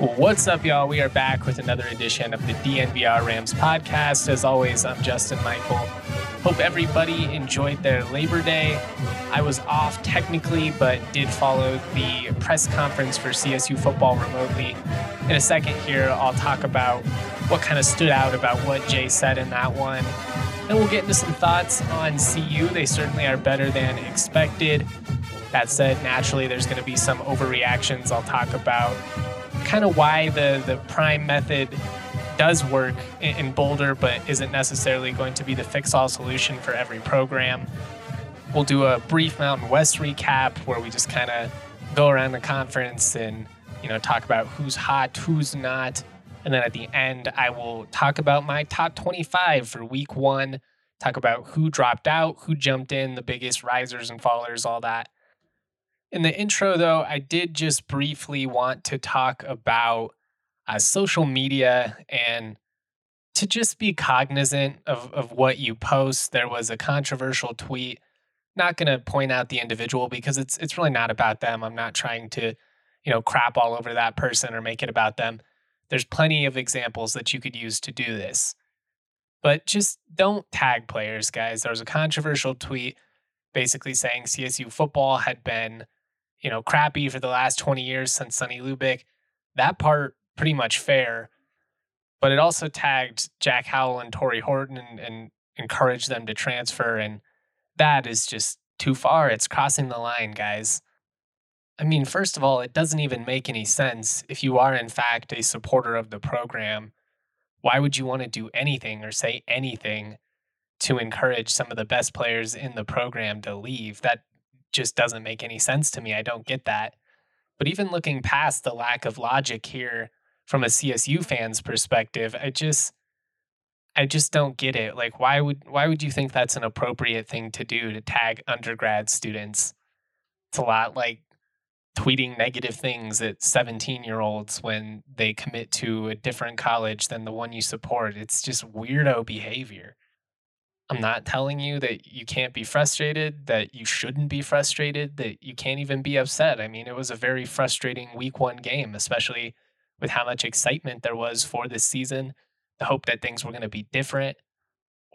What's up, y'all? We are back with another edition of the DNVR Rams podcast. As always, I'm Justin Michael. Hope everybody enjoyed their Labor Day. I was off technically, but did follow the press conference for CSU football remotely. In a second here, I'll talk about what kind of stood out about what Jay said in that one. Then we'll get into some thoughts on CU. They certainly are better than expected. That said, naturally, there's going to be some overreactions I'll talk about kind of why the, the prime method does work in, in Boulder, but isn't necessarily going to be the fix all solution for every program. We'll do a brief Mountain West recap where we just kind of go around the conference and you know talk about who's hot, who's not, and then at the end I will talk about my top 25 for week 1, talk about who dropped out, who jumped in, the biggest risers and fallers, all that. In the intro, though, I did just briefly want to talk about uh, social media and to just be cognizant of, of what you post. There was a controversial tweet. Not going to point out the individual because it's it's really not about them. I'm not trying to, you know, crap all over that person or make it about them. There's plenty of examples that you could use to do this. But just don't tag players, guys. There was a controversial tweet basically saying CSU football had been you know, crappy for the last 20 years since Sonny Lubick. That part pretty much fair. But it also tagged Jack Howell and Tory Horton and, and encouraged them to transfer. And that is just too far. It's crossing the line, guys. I mean, first of all, it doesn't even make any sense. If you are, in fact, a supporter of the program, why would you want to do anything or say anything to encourage some of the best players in the program to leave? That just doesn't make any sense to me. I don't get that. But even looking past the lack of logic here from a CSU fan's perspective, I just I just don't get it. Like why would why would you think that's an appropriate thing to do to tag undergrad students? It's a lot like tweeting negative things at 17 year olds when they commit to a different college than the one you support. It's just weirdo behavior. I'm mm. not telling you that you can't be frustrated, that you shouldn't be frustrated, that you can't even be upset. I mean, it was a very frustrating week one game, especially with how much excitement there was for this season, the hope that things were going to be different.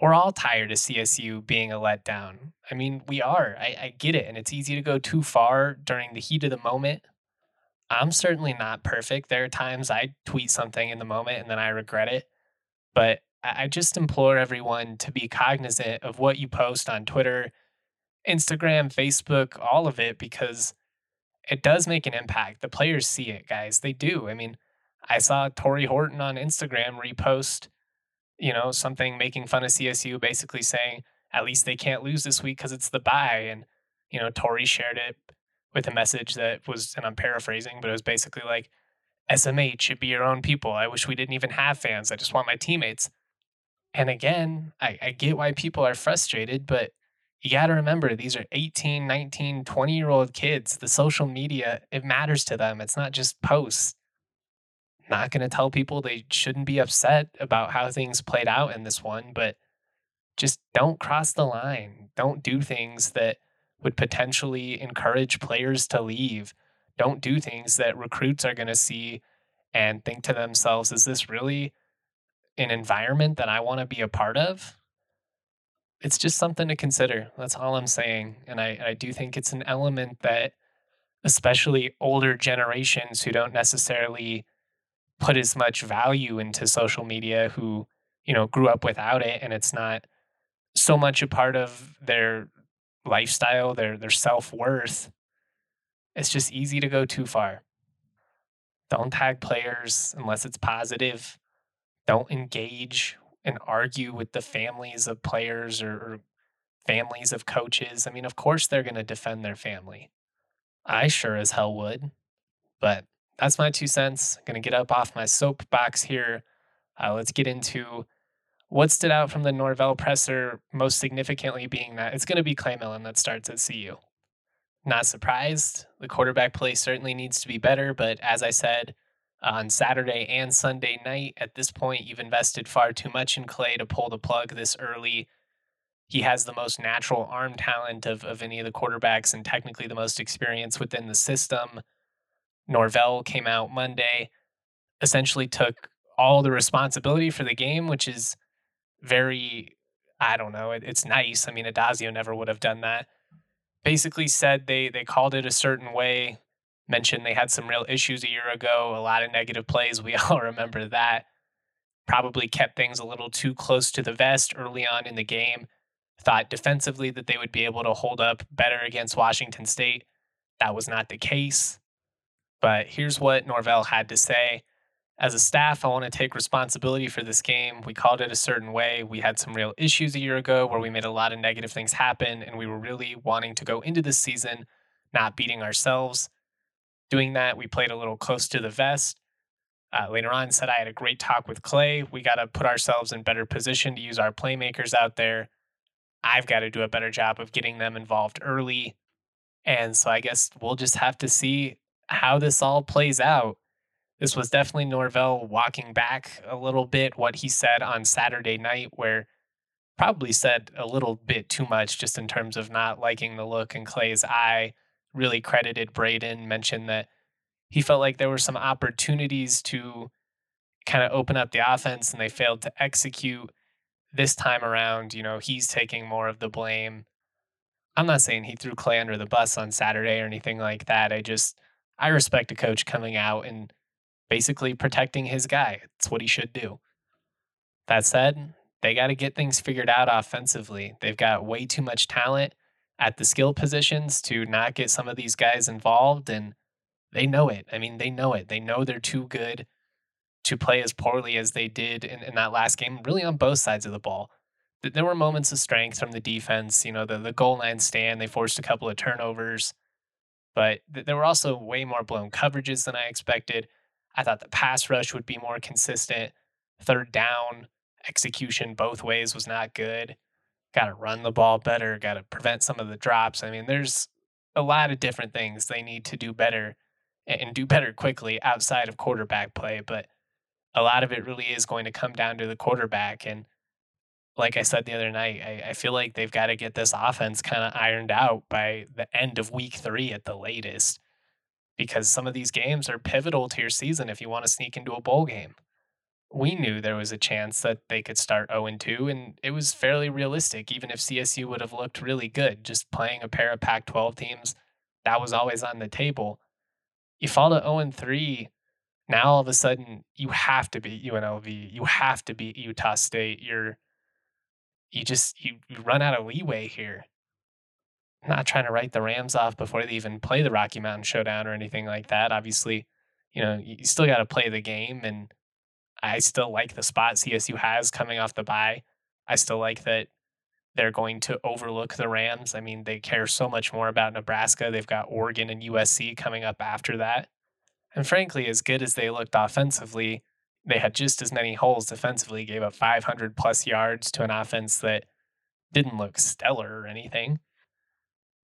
We're all tired of CSU being a letdown. I mean, we are. I, I get it. And it's easy to go too far during the heat of the moment. I'm certainly not perfect. There are times I tweet something in the moment and then I regret it. But I just implore everyone to be cognizant of what you post on Twitter, Instagram, Facebook, all of it, because it does make an impact. The players see it, guys. They do. I mean, I saw Tory Horton on Instagram repost, you know, something making fun of CSU, basically saying, at least they can't lose this week because it's the bye. And, you know, Tory shared it with a message that was, and I'm paraphrasing, but it was basically like, SMH should be your own people. I wish we didn't even have fans. I just want my teammates. And again, I, I get why people are frustrated, but you got to remember these are 18, 19, 20 year old kids. The social media, it matters to them. It's not just posts. Not going to tell people they shouldn't be upset about how things played out in this one, but just don't cross the line. Don't do things that would potentially encourage players to leave. Don't do things that recruits are going to see and think to themselves, is this really an environment that I want to be a part of, it's just something to consider. That's all I'm saying. And I, I do think it's an element that especially older generations who don't necessarily put as much value into social media who, you know, grew up without it and it's not so much a part of their lifestyle, their their self-worth. It's just easy to go too far. Don't tag players unless it's positive. Don't engage and argue with the families of players or, families of coaches. I mean, of course they're going to defend their family. I sure as hell would. But that's my two cents. Going to get up off my soapbox here. Uh, let's get into what stood out from the Norvell presser, most significantly being that it's going to be Clay Millen that starts at CU. Not surprised. The quarterback play certainly needs to be better, but as I said on Saturday and Sunday night, at this point, you've invested far too much in Clay to pull the plug this early. He has the most natural arm talent of, of any of the quarterbacks and technically the most experience within the system. Norvell came out Monday, essentially took all the responsibility for the game, which is very, I don't know, it, it's nice. I mean, Addazio never would have done that. Basically said they they called it a certain way. Mentioned they had some real issues a year ago, a lot of negative plays. We all remember that. Probably kept things a little too close to the vest early on in the game thought defensively that they would be able to hold up better against Washington State. That was not the case. But here's what Norvell had to say. As a staff, I want to take responsibility for this game. We called it a certain way. We had some real issues a year ago where we made a lot of negative things happen, and we were really wanting to go into this season not beating ourselves. Doing that, we played a little close to the vest. Uh, later on, said I had a great talk with Clay. We got to put ourselves in better position to use our playmakers out there. I've got to do a better job of getting them involved early. And so I guess we'll just have to see how this all plays out. This was definitely Norvell walking back a little bit what he said on Saturday night, where probably said a little bit too much just in terms of not liking the look in Clay's eye. Really credited Brayden, mentioned that he felt like there were some opportunities to kind of open up the offense and they failed to execute this time around, you know, he's taking more of the blame. I'm not saying he threw Clay under the bus on Saturday or anything like that. I just, I respect a coach coming out and basically protecting his guy. It's what he should do. That said, they got to get things figured out offensively. They've got way too much talent at the skill positions to not get some of these guys involved, and they know it. I mean, they know it. They know they're too good to play as poorly as they did in, in that last game, really on both sides of the ball. There were moments of strength from the defense. You know, the, the goal line stand, they forced a couple of turnovers, but th- there were also way more blown coverages than I expected. I thought the pass rush would be more consistent. Third down execution both ways was not good. Got to run the ball better, got to prevent some of the drops. I mean, there's a lot of different things they need to do better and do better quickly outside of quarterback play. But a lot of it really is going to come down to the quarterback. And like I said the other night, I, I feel like they've got to get this offense kind of ironed out by the end of week three at the latest, because some of these games are pivotal to your season if you want to sneak into a bowl game. We knew there was a chance that they could start 0 and 2, and it was fairly realistic, even if CSU would have looked really good. Just playing a pair of Pac 12 teams, that was always on the table. You fall to 0 and 3 now all of a sudden you have to beat UNLV, you have to beat Utah State. You're you just you, you run out of leeway here. I'm not trying to write the Rams off before they even play the Rocky Mountain Showdown or anything like that. Obviously, you know, you still got to play the game and I still like the spot CSU has coming off the bye. I still like that they're going to overlook the Rams. I mean, they care so much more about Nebraska. They've got Oregon and USC coming up after that. And frankly, as good as they looked offensively, they had just as many holes defensively, gave up 500 plus yards to an offense that didn't look stellar or anything.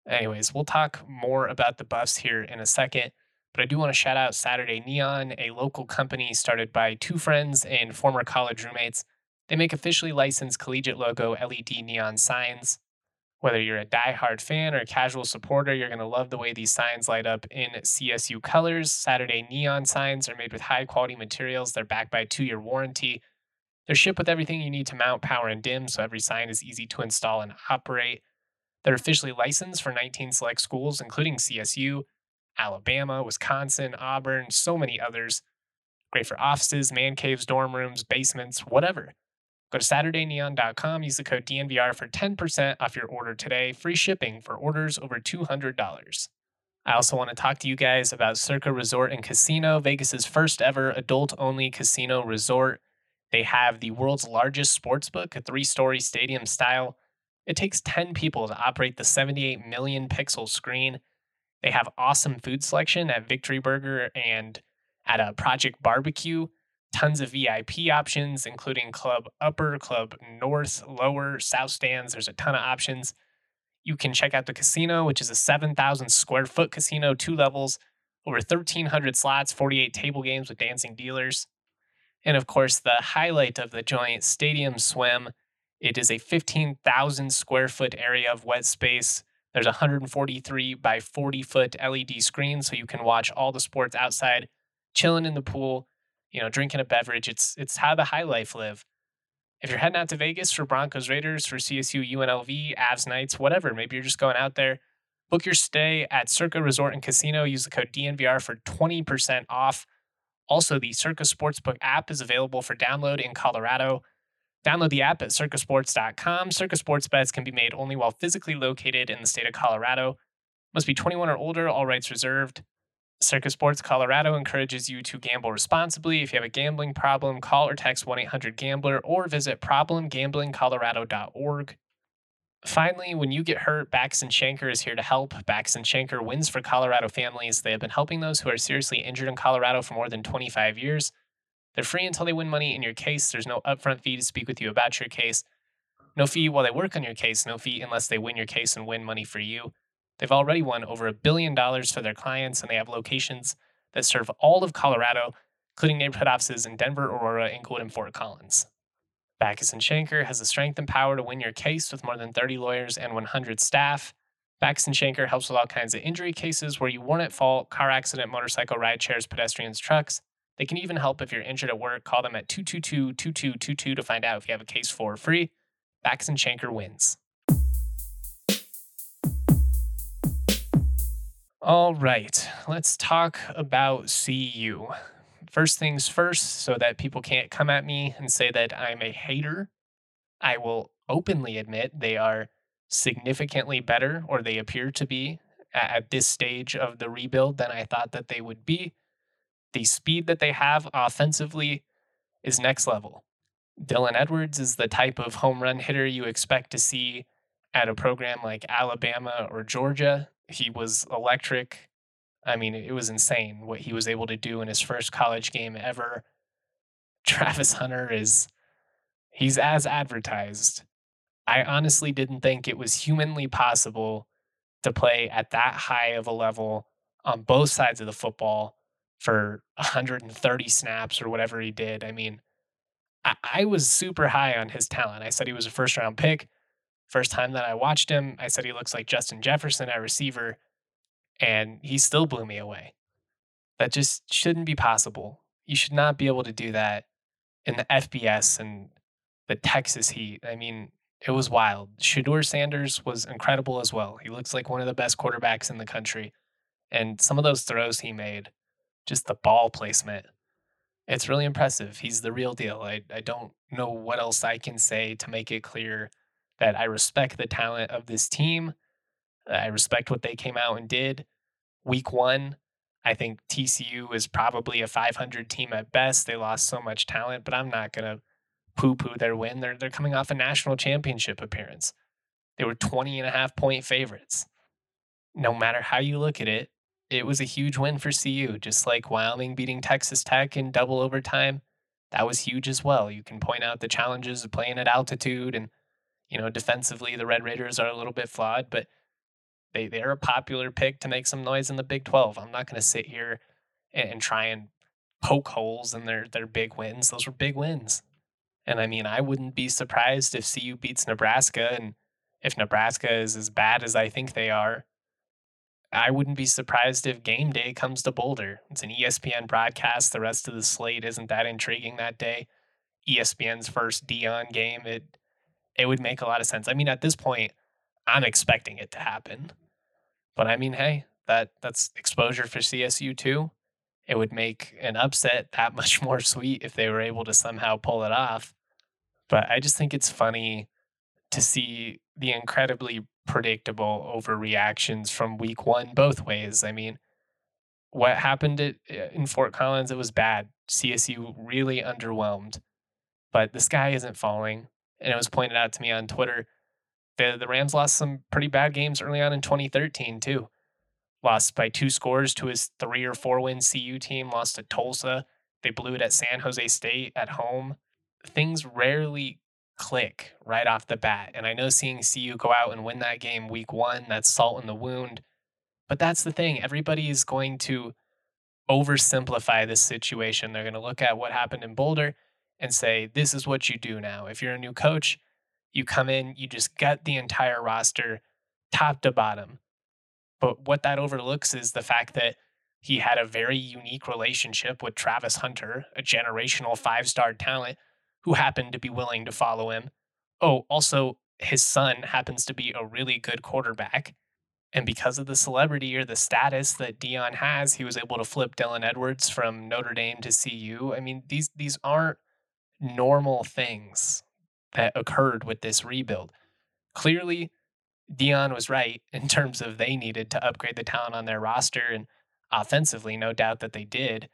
Anyways, we'll talk more about the buffs here in a second, but I do want to shout out Saturday Neon, a local company started by two friends and former college roommates. They make officially licensed collegiate logo LED neon signs. Whether you're a die-hard fan or a casual supporter, you're going to love the way these signs light up in CSU colors. Saturday neon signs are made with high quality materials. They're backed by a two year warranty. They're shipped with everything you need to mount, power, and dim, so every sign is easy to install and operate. They're officially licensed for 19 select schools, including CSU. Alabama, Wisconsin, Auburn, so many others. Great for offices, man caves, dorm rooms, basements, whatever. Go to SaturdayNeon.com, use the code DNVR for 10% off your order today. Free shipping for orders over $200. I also want to talk to you guys about Circa Resort and Casino, Vegas's first ever adult only casino resort. They have the world's largest sports book, a three story stadium style. It takes 10 people to operate the 78 million pixel screen. They have awesome food selection at Victory Burger and at a Project Barbecue tons of VIP options, including Club Upper, Club North, Lower, South stands. There's a ton of options. You can check out the casino, which is a 7,000 square foot casino, two levels, over 1,300 slots, 48 table games with dancing dealers. And of course, the highlight of the giant stadium swim. It is a 15,000 square foot area of wet space. There's 143 by 40 foot LED screen, so you can watch all the sports outside, chilling in the pool you know, drinking a beverage. It's it's how the high life live. If you're heading out to Vegas for Broncos Raiders, for CSU UNLV, Avs Knights, whatever, maybe you're just going out there, book your stay at Circa Resort and Casino. Use the code DNVR for 20% off. Also, the Circa Sportsbook app is available for download in Colorado. Download the app at circasports.com. Circa Sports bets can be made only while physically located in the state of Colorado. Must be 21 or older, all rights reserved. Circa Sports Colorado encourages you to gamble responsibly. If you have a gambling problem, call or text 1 800 Gambler or visit problemgamblingcolorado.org. Finally, when you get hurt, Bachus and Schanker is here to help. Bachus and Schanker wins for Colorado families. They have been helping those who are seriously injured in Colorado for more than 25 years. They're free until they win money in your case. There's no upfront fee to speak with you about your case. No fee while they work on your case, no fee unless they win your case and win money for you. They've already won over a billion dollars for their clients, and they have locations that serve all of Colorado, including neighborhood offices in Denver, Aurora, and Fort Collins. Bachus and Schanker has the strength and power to win your case with more than 30 lawyers and 100 staff. Bachus and Schanker helps with all kinds of injury cases where you weren't at fault car accident, motorcycle, ride shares, pedestrians, trucks. They can even help if you're injured at work. Call them at 222 2222 to find out if you have a case for free. Bachus and Schanker wins. All right, let's talk about CU. First things first, so that people can't come at me and say that I'm a hater, I will openly admit they are significantly better, or they appear to be, at this stage of the rebuild than I thought that they would be. The speed that they have offensively is next level. Dylan Edwards is the type of home run hitter you expect to see at a program like Alabama or Georgia. He was electric. I mean, it was insane what he was able to do in his first college game ever. Travis Hunter is, he's as advertised. I honestly didn't think it was humanly possible to play at that high of a level on both sides of the football for 130 snaps or whatever he did. I mean, I, I was super high on his talent. I said he was a first round pick. First time that I watched him, I said he looks like Justin Jefferson at receiver, and he still blew me away. That just shouldn't be possible. You should not be able to do that in the FBS and the Texas Heat. I mean, it was wild. Shedeur Sanders was incredible as well. He looks like one of the best quarterbacks in the country. And some of those throws he made, just the ball placement, it's really impressive. He's the real deal. I, I don't know what else I can say to make it clear that I respect the talent of this team. I respect what they came out and did. Week one, I think TCU is probably a 500 team at best. They lost so much talent, but I'm not going to poo poo their win. They're, they're coming off a national championship appearance. They were 20 and a half point favorites. No matter how you look at it, it was a huge win for CU, just like Wyoming beating Texas Tech in double overtime. That was huge as well. You can point out the challenges of playing at altitude and you know, defensively, the Red Raiders are a little bit flawed, but they they're a popular pick to make some noise in the Big 12. I'm not going to sit here and, and, try and poke holes in their their big wins. Those were big wins. And I mean, I wouldn't be surprised if CU beats Nebraska and if Nebraska is as bad as I think they are. I wouldn't be surprised if game day comes to Boulder. It's an ESPN broadcast. The rest of the slate isn't that intriguing that day. ESPN's first Deion game. It it would make a lot of sense. I mean, at this point, I'm expecting it to happen. But I mean, hey, that that's exposure for CSU too. It would make an upset that much more sweet if they were able to somehow pull it off. But I just think it's funny to see the incredibly predictable overreactions from week one both ways. I mean, what happened at, in Fort Collins, it was bad. CSU really underwhelmed, but the sky isn't falling. And it was pointed out to me on Twitter. The, the Rams lost some pretty bad games early on in 2013, too. Lost by two scores to his three or four win CU team, lost to Tulsa. They blew it at San Jose State at home. Things rarely click right off the bat. And I know seeing CU go out and win that game week one, that's salt in the wound. But that's the thing. Everybody is going to oversimplify this situation. They're going to look at what happened in Boulder and say, this is what you do now. If you're a new coach, you come in, you just gut the entire roster top to bottom. But what that overlooks is the fact that he had a very unique relationship with Travis Hunter, a generational five star talent who happened to be willing to follow him. Oh, also, his son happens to be a really good quarterback. And because of the celebrity or the status that Deion has, he was able to flip Dylan Edwards from Notre Dame to CU. I mean, these these aren't normal things that occurred with this rebuild. Clearly, Deion was right in terms of they needed to upgrade the talent on their roster and offensively, no doubt that they did.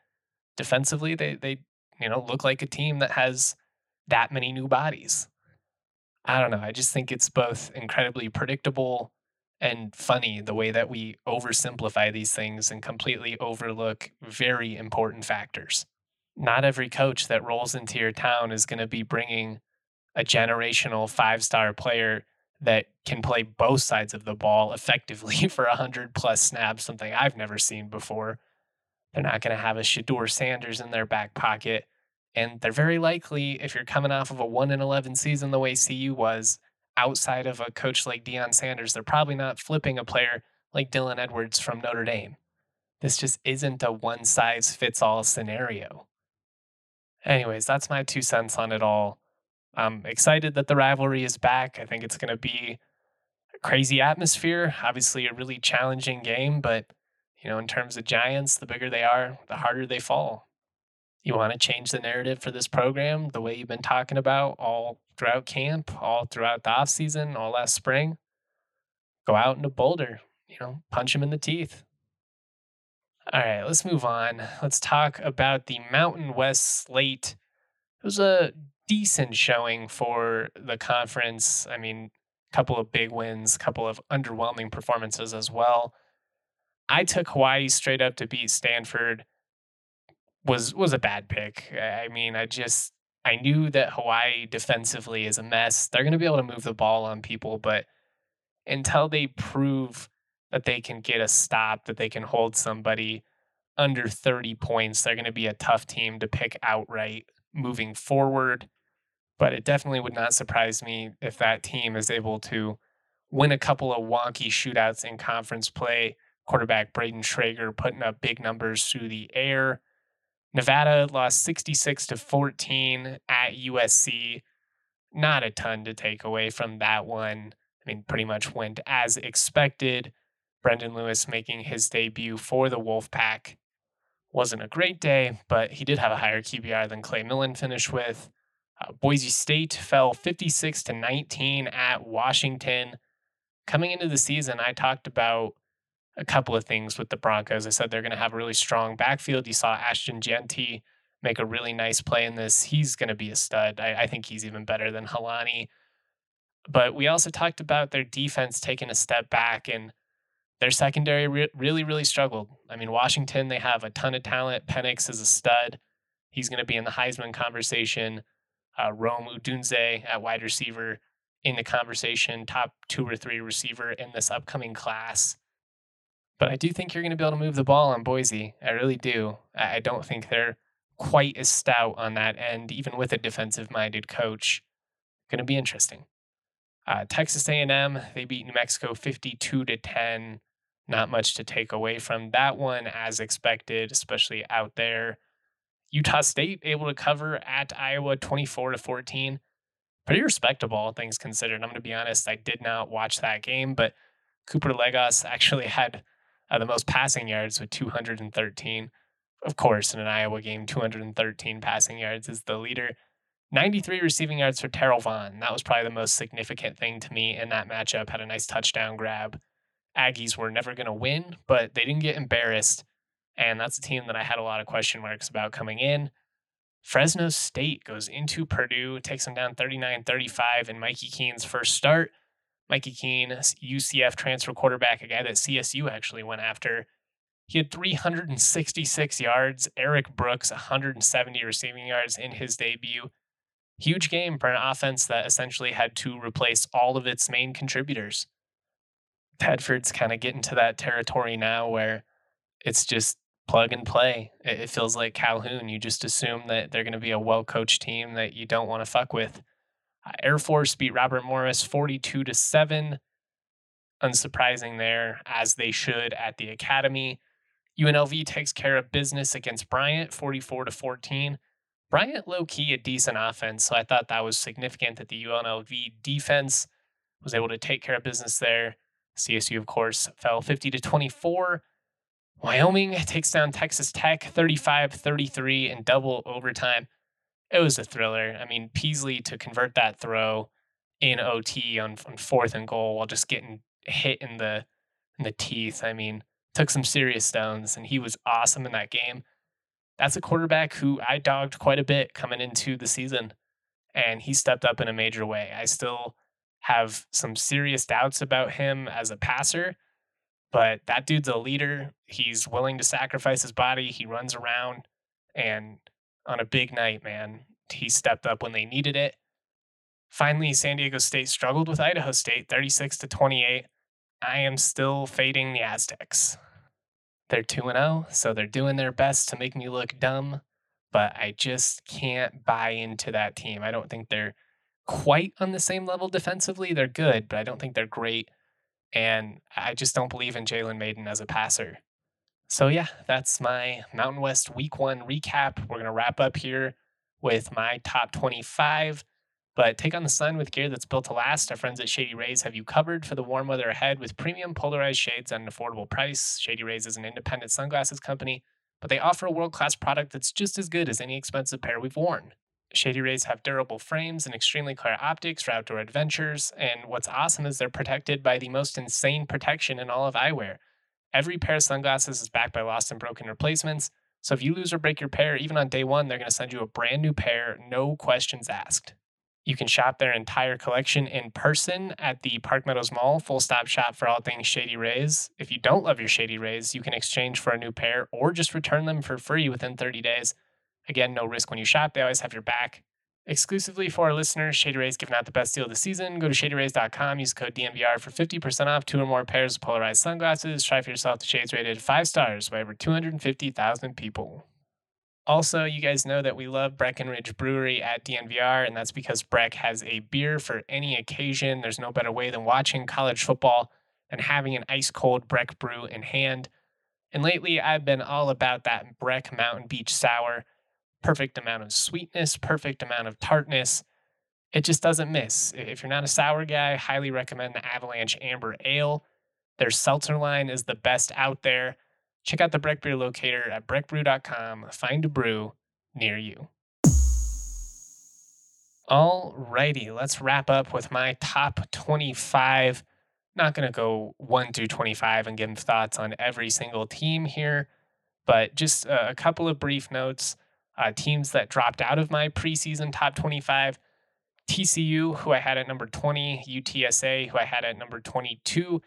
Defensively, they they you know look like a team that has that many new bodies. I don't know. I just think it's both incredibly predictable and funny the way that we oversimplify these things and completely overlook very important factors. Not every coach that rolls into your town is going to be bringing a generational five star player that can play both sides of the ball effectively for 100 plus snaps, something I've never seen before. They're not going to have a Shedeur Sanders in their back pocket. And they're very likely, if you're coming off of a 1 in 11 season the way CU was, outside of a coach like Deion Sanders, they're probably not flipping a player like Dylan Edwards from Notre Dame. This just isn't a one size fits all scenario. Anyways, that's my two cents on it all. I'm excited that the rivalry is back. I think it's going to be a crazy atmosphere. Obviously, a really challenging game, but you know, in terms of Giants, the bigger they are, the harder they fall. You want to change the narrative for this program the way you've been talking about all throughout camp, all throughout the off season, all last spring. Go out into Boulder, you know, punch him in the teeth. All right, let's move on. Let's talk about the Mountain West slate. It was a decent showing for the conference. I mean, a couple of big wins, a couple of underwhelming performances as well. I took Hawaii straight up to beat Stanford. Was was a bad pick. I mean, I just I knew that Hawaii defensively is a mess. They're going to be able to move the ball on people, but until they prove that they can get a stop, that they can hold somebody under 30 points, they're going to be a tough team to pick outright moving forward. But it definitely would not surprise me if that team is able to win a couple of wonky shootouts in conference play. Quarterback Brayden Schager putting up big numbers through the air. Nevada lost 66 to 14 at USC. Not a ton to take away from that one. I mean, pretty much went as expected. Brendan Lewis making his debut for the Wolfpack. Wasn't a great day, but he did have a higher QBR than Clay Millen finished with. Uh, Boise State fell 56 to 19 at Washington. Coming into the season, I talked about a couple of things with the Broncos. I said they're going to have a really strong backfield. You saw Ashton Jeanty make a really nice play in this. He's going to be a stud. I, I think he's even better than Holani. But we also talked about their defense taking a step back and their secondary re- really, really struggled. I mean, Washington, they have a ton of talent. Penix is a stud. He's going to be in the Heisman conversation. Uh, Rome Odunze at wide receiver in the conversation, top two or three receiver in this upcoming class. But I do think you're going to be able to move the ball on Boise. I really do. I don't think they're quite as stout on that end, even with a defensive-minded coach. Going to be interesting. Uh, Texas A&M they beat New Mexico 52 to 10. Not much to take away from that one, as expected, especially out there. Utah State able to cover at Iowa 24 to 14. Pretty respectable, things considered. I'm going to be honest, I did not watch that game, but Cooper Legas actually had uh, the most passing yards with 213. Of course, in an Iowa game, 213 passing yards is the leader. 93 receiving yards for Terrell Vaughn. That was probably the most significant thing to me in that matchup. Had a nice touchdown grab. Aggies were never going to win, but they didn't get embarrassed. And that's a team that I had a lot of question marks about coming in. Fresno State goes into Purdue, takes them down 39 35 in Mikey Keene's first start. Mikey Keene, UCF transfer quarterback, a guy that CSU actually went after. He had 366 yards. Erik Brooks, 170 receiving yards in his debut. Huge game for an offense that essentially had to replace all of its main contributors. Tedford's kind of getting to that territory now where it's just plug and play. It, feels like Calhoun. You just assume that they're going to be a well coached team that you don't want to fuck with. Air Force beat Robert Morris 42 to 7. Unsurprising there, as they should at the academy. UNLV takes care of business against Bryant 44 to 14. Bryant low key a decent offense, so I thought that was significant that the UNLV defense was able to take care of business there. CSU, of course, fell 50 to 24. Wyoming takes down Texas Tech 35 33 in double overtime. It was a thriller. I mean, Peasley to convert that throw in OT on, on fourth and goal while just getting hit in the in the teeth. I mean, took some serious stones and he was awesome in that game. That's a quarterback who I dogged quite a bit coming into the season and he stepped up in a major way. I still have some serious doubts about him as a passer, but that dude's a leader. He's willing to sacrifice his body. He runs around. And on a big night, man, he stepped up when they needed it. Finally, San Diego State struggled with Idaho State 36 to 28. I am still fading the Aztecs. They're 2 0, so they're doing their best to make me look dumb, but I just can't buy into that team. I don't think they're quite on the same level defensively. They're good, but I don't think they're great. And I just don't believe in Jalen Mayden as a passer. So, yeah, that's my Mountain West Week One recap. We're going to wrap up here with my top 25. But take on the sun with gear that's built to last. Our friends at Shady Rays have you covered for the warm weather ahead with premium polarized shades at an affordable price. Shady Rays is an independent sunglasses company, but they offer a world class product that's just as good as any expensive pair we've worn. Shady Rays have durable frames and extremely clear optics for outdoor adventures, and what's awesome is they're protected by the most insane protection in all of eyewear. Every pair of sunglasses is backed by lost and broken replacements, so if you lose or break your pair, even on day one, they're going to send you a brand new pair, no questions asked. You can shop their entire collection in person at the Park Meadows Mall, full stop shop for all things Shady Rays. If you don't love your Shady Rays, you can exchange for a new pair or just return them for free within 30 days. Again, no risk when you shop. They always have your back. Exclusively for our listeners, Shady Rays giving out the best deal of the season. Go to shadyrays.com, use code DNVR for 50% off two or more pairs of polarized sunglasses. Try for yourself the shades rated five stars by over 250,000 people. Also, you guys know that we love Breckenridge Brewery at DNVR, and that's because Breck has a beer for any occasion. There's no better way than watching college football than having an ice cold Breck brew in hand. And lately, I've been all about that Breck Mountain Beach Sour perfect amount of sweetness, perfect amount of tartness. It just doesn't miss. If you're not a sour guy, highly recommend the Avalanche Amber Ale. Their seltzer line is the best out there. Check out the Breck Beer Locator at breckbrew.com. Find a brew near you. Alrighty, let's wrap up with my top 25. Not going to go 1 through 25 and give thoughts on every single team here, but just a couple of brief notes uh, teams that dropped out of my preseason top 25 TCU, who I had at number 20, UTSA, who I had at number 22.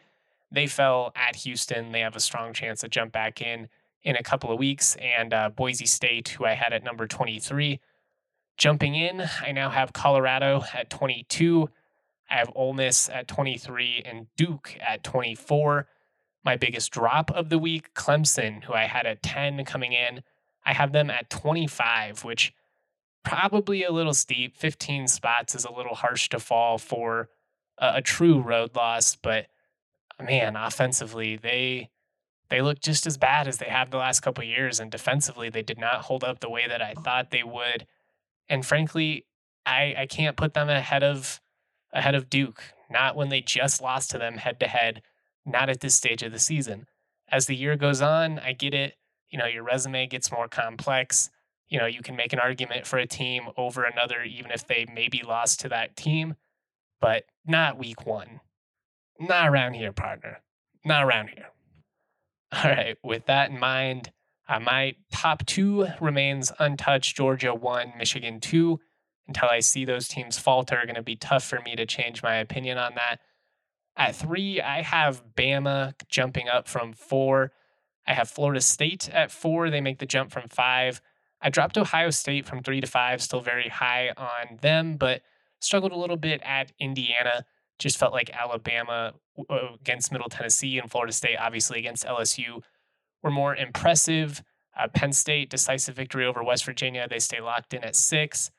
They fell at Houston. They have a strong chance to jump back in in a couple of weeks. And uh, Boise State, who I had at number 23. Jumping in, I now have Colorado at 22. I have Ole Miss at 23 and Duke at 24. My biggest drop of the week, Clemson, who I had at 10 coming in. I have them at 25, which probably a little steep. 15 spots is a little harsh to fall for a, a true road loss, but man, offensively, they they look just as bad as they have the last couple years and defensively they did not hold up the way that I thought they would. And frankly, I I can't put them ahead of ahead of Duke, not when they just lost to them head to head, not at this stage of the season. As the year goes on, I get it. You know, your resume gets more complex. You know, you can make an argument for a team over another, even if they maybe lost to that team, but not week one. Not around here, partner. Not around here. All right, with that in mind, uh, my top two remains untouched Georgia 1, Michigan 2. Until I see those teams falter, going to be tough for me to change my opinion on that. At three, I have Bama jumping up from four. I have Florida State at four. They make the jump from five. I dropped Ohio State from three to five, still very high on them, but struggled a little bit at Indiana. Just felt like Alabama uh, against Middle Tennessee and Florida State, obviously against LSU, were more impressive. Uh, Penn State, decisive victory over West Virginia. They stay locked in at six.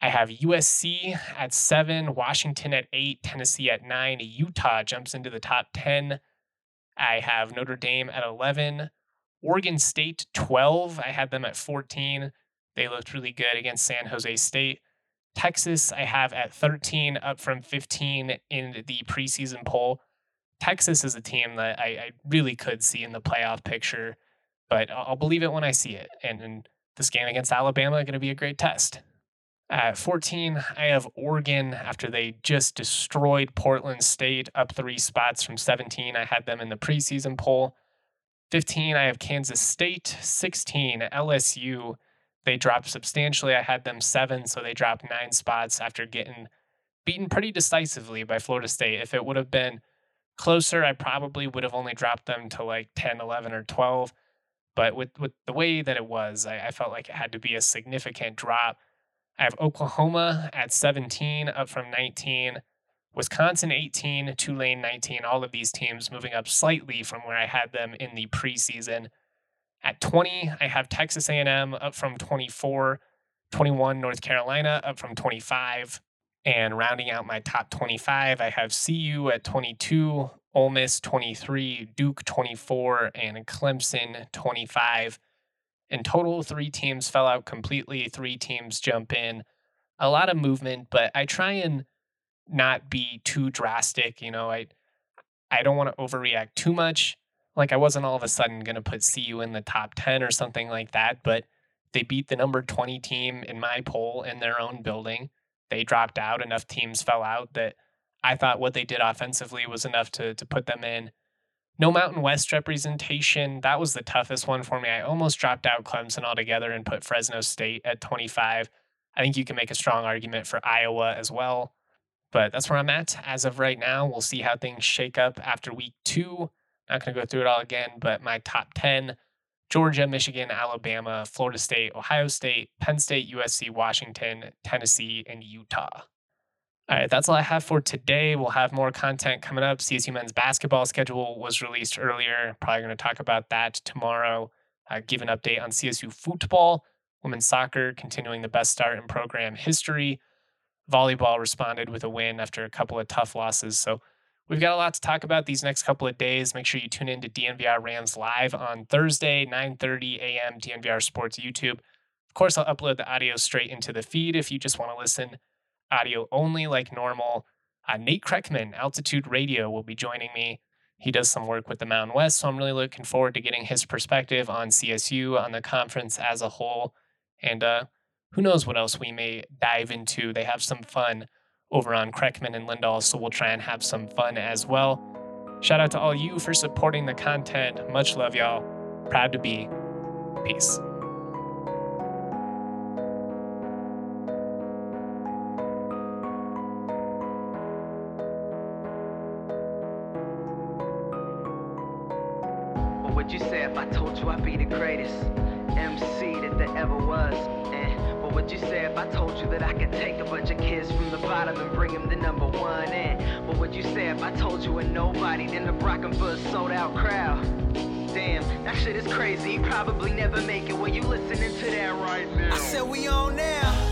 I have USC at seven, Washington at eight, Tennessee at nine, Utah jumps into the top 10. I have Notre Dame at 11, Oregon State 12. I had them at 14. They looked really good against San Jose State. Texas, I have at 13, up from 15 in the preseason poll. Texas is a team that I, I really could see in the playoff picture, but I'll, believe it when I see it. And, and this game against Alabama going to be a great test. At 14, I have Oregon after they just destroyed Portland State up three spots from 17. I had them in the preseason poll. 15, I have Kansas State. 16, LSU. They dropped substantially. I had them seven, so they dropped nine spots after getting beaten pretty decisively by Florida State. If it would have been closer, I probably would have only dropped them to like 10, 11, or 12. But with, with the way that it was, I, I felt like it had to be a significant drop I have Oklahoma at 17, up from 19. Wisconsin 18, Tulane 19. All of these teams moving up slightly from where I had them in the preseason. At 20, I have Texas A&M up from 24, 21 North Carolina up from 25, and rounding out my top 25, I have CU at 22, Ole Miss 23, Duke 24, and Clemson 25. In total, three teams fell out completely, three teams jump in. A lot of movement, but I try and not be too drastic. You know, I I don't want to overreact too much. Like I wasn't all of a sudden going to put CU in the top 10 or something like that, but they beat the number 20 team in my poll in their own building. They dropped out. Enough teams fell out that I thought what they did offensively was enough to to put them in. No Mountain West representation. That was the toughest one for me. I almost dropped out Clemson altogether and put Fresno State at 25. I think you can make a strong argument for Iowa as well. But that's where I'm at as of right now. We'll see how things shake up after week two. Not going to go through it all again, but my top 10 Georgia, Michigan, Alabama, Florida State, Ohio State, Penn State, USC, Washington, Tennessee, and Utah. All right, that's all I have for today. We'll have more content coming up. CSU men's basketball schedule was released earlier. Probably going to talk about that tomorrow. Uh, give an update on CSU football, women's soccer continuing the best start in program history. Volleyball responded with a win after a couple of tough losses. So we've got a lot to talk about these next couple of days. Make sure you tune in to DNVR Rams live on Thursday, 9:30 a.m. DNVR Sports YouTube. Of course, I'll upload the audio straight into the feed if you just want to listen audio only like normal. Uh, Nate Kreckman, Altitude Radio, will be joining me. He does some work with the Mountain West, so I'm really looking forward to getting his perspective on CSU, on the conference as a whole, and uh, who knows what else we may dive into. They have some fun over on Kreckman and Lindahl, so we'll try and have some fun as well. Shout out to all you for supporting the content. Much love, y'all. Proud to be. Peace. I told you I'd be the greatest MC that there ever was? Eh? And what would you say if I told you that I could take a bunch of kids from the bottom and bring them to number one? Eh? And what would you say if I told you a nobody in the a sold out crowd? Damn, that shit is crazy. You probably never make it when you listening to that right now. I said we on that.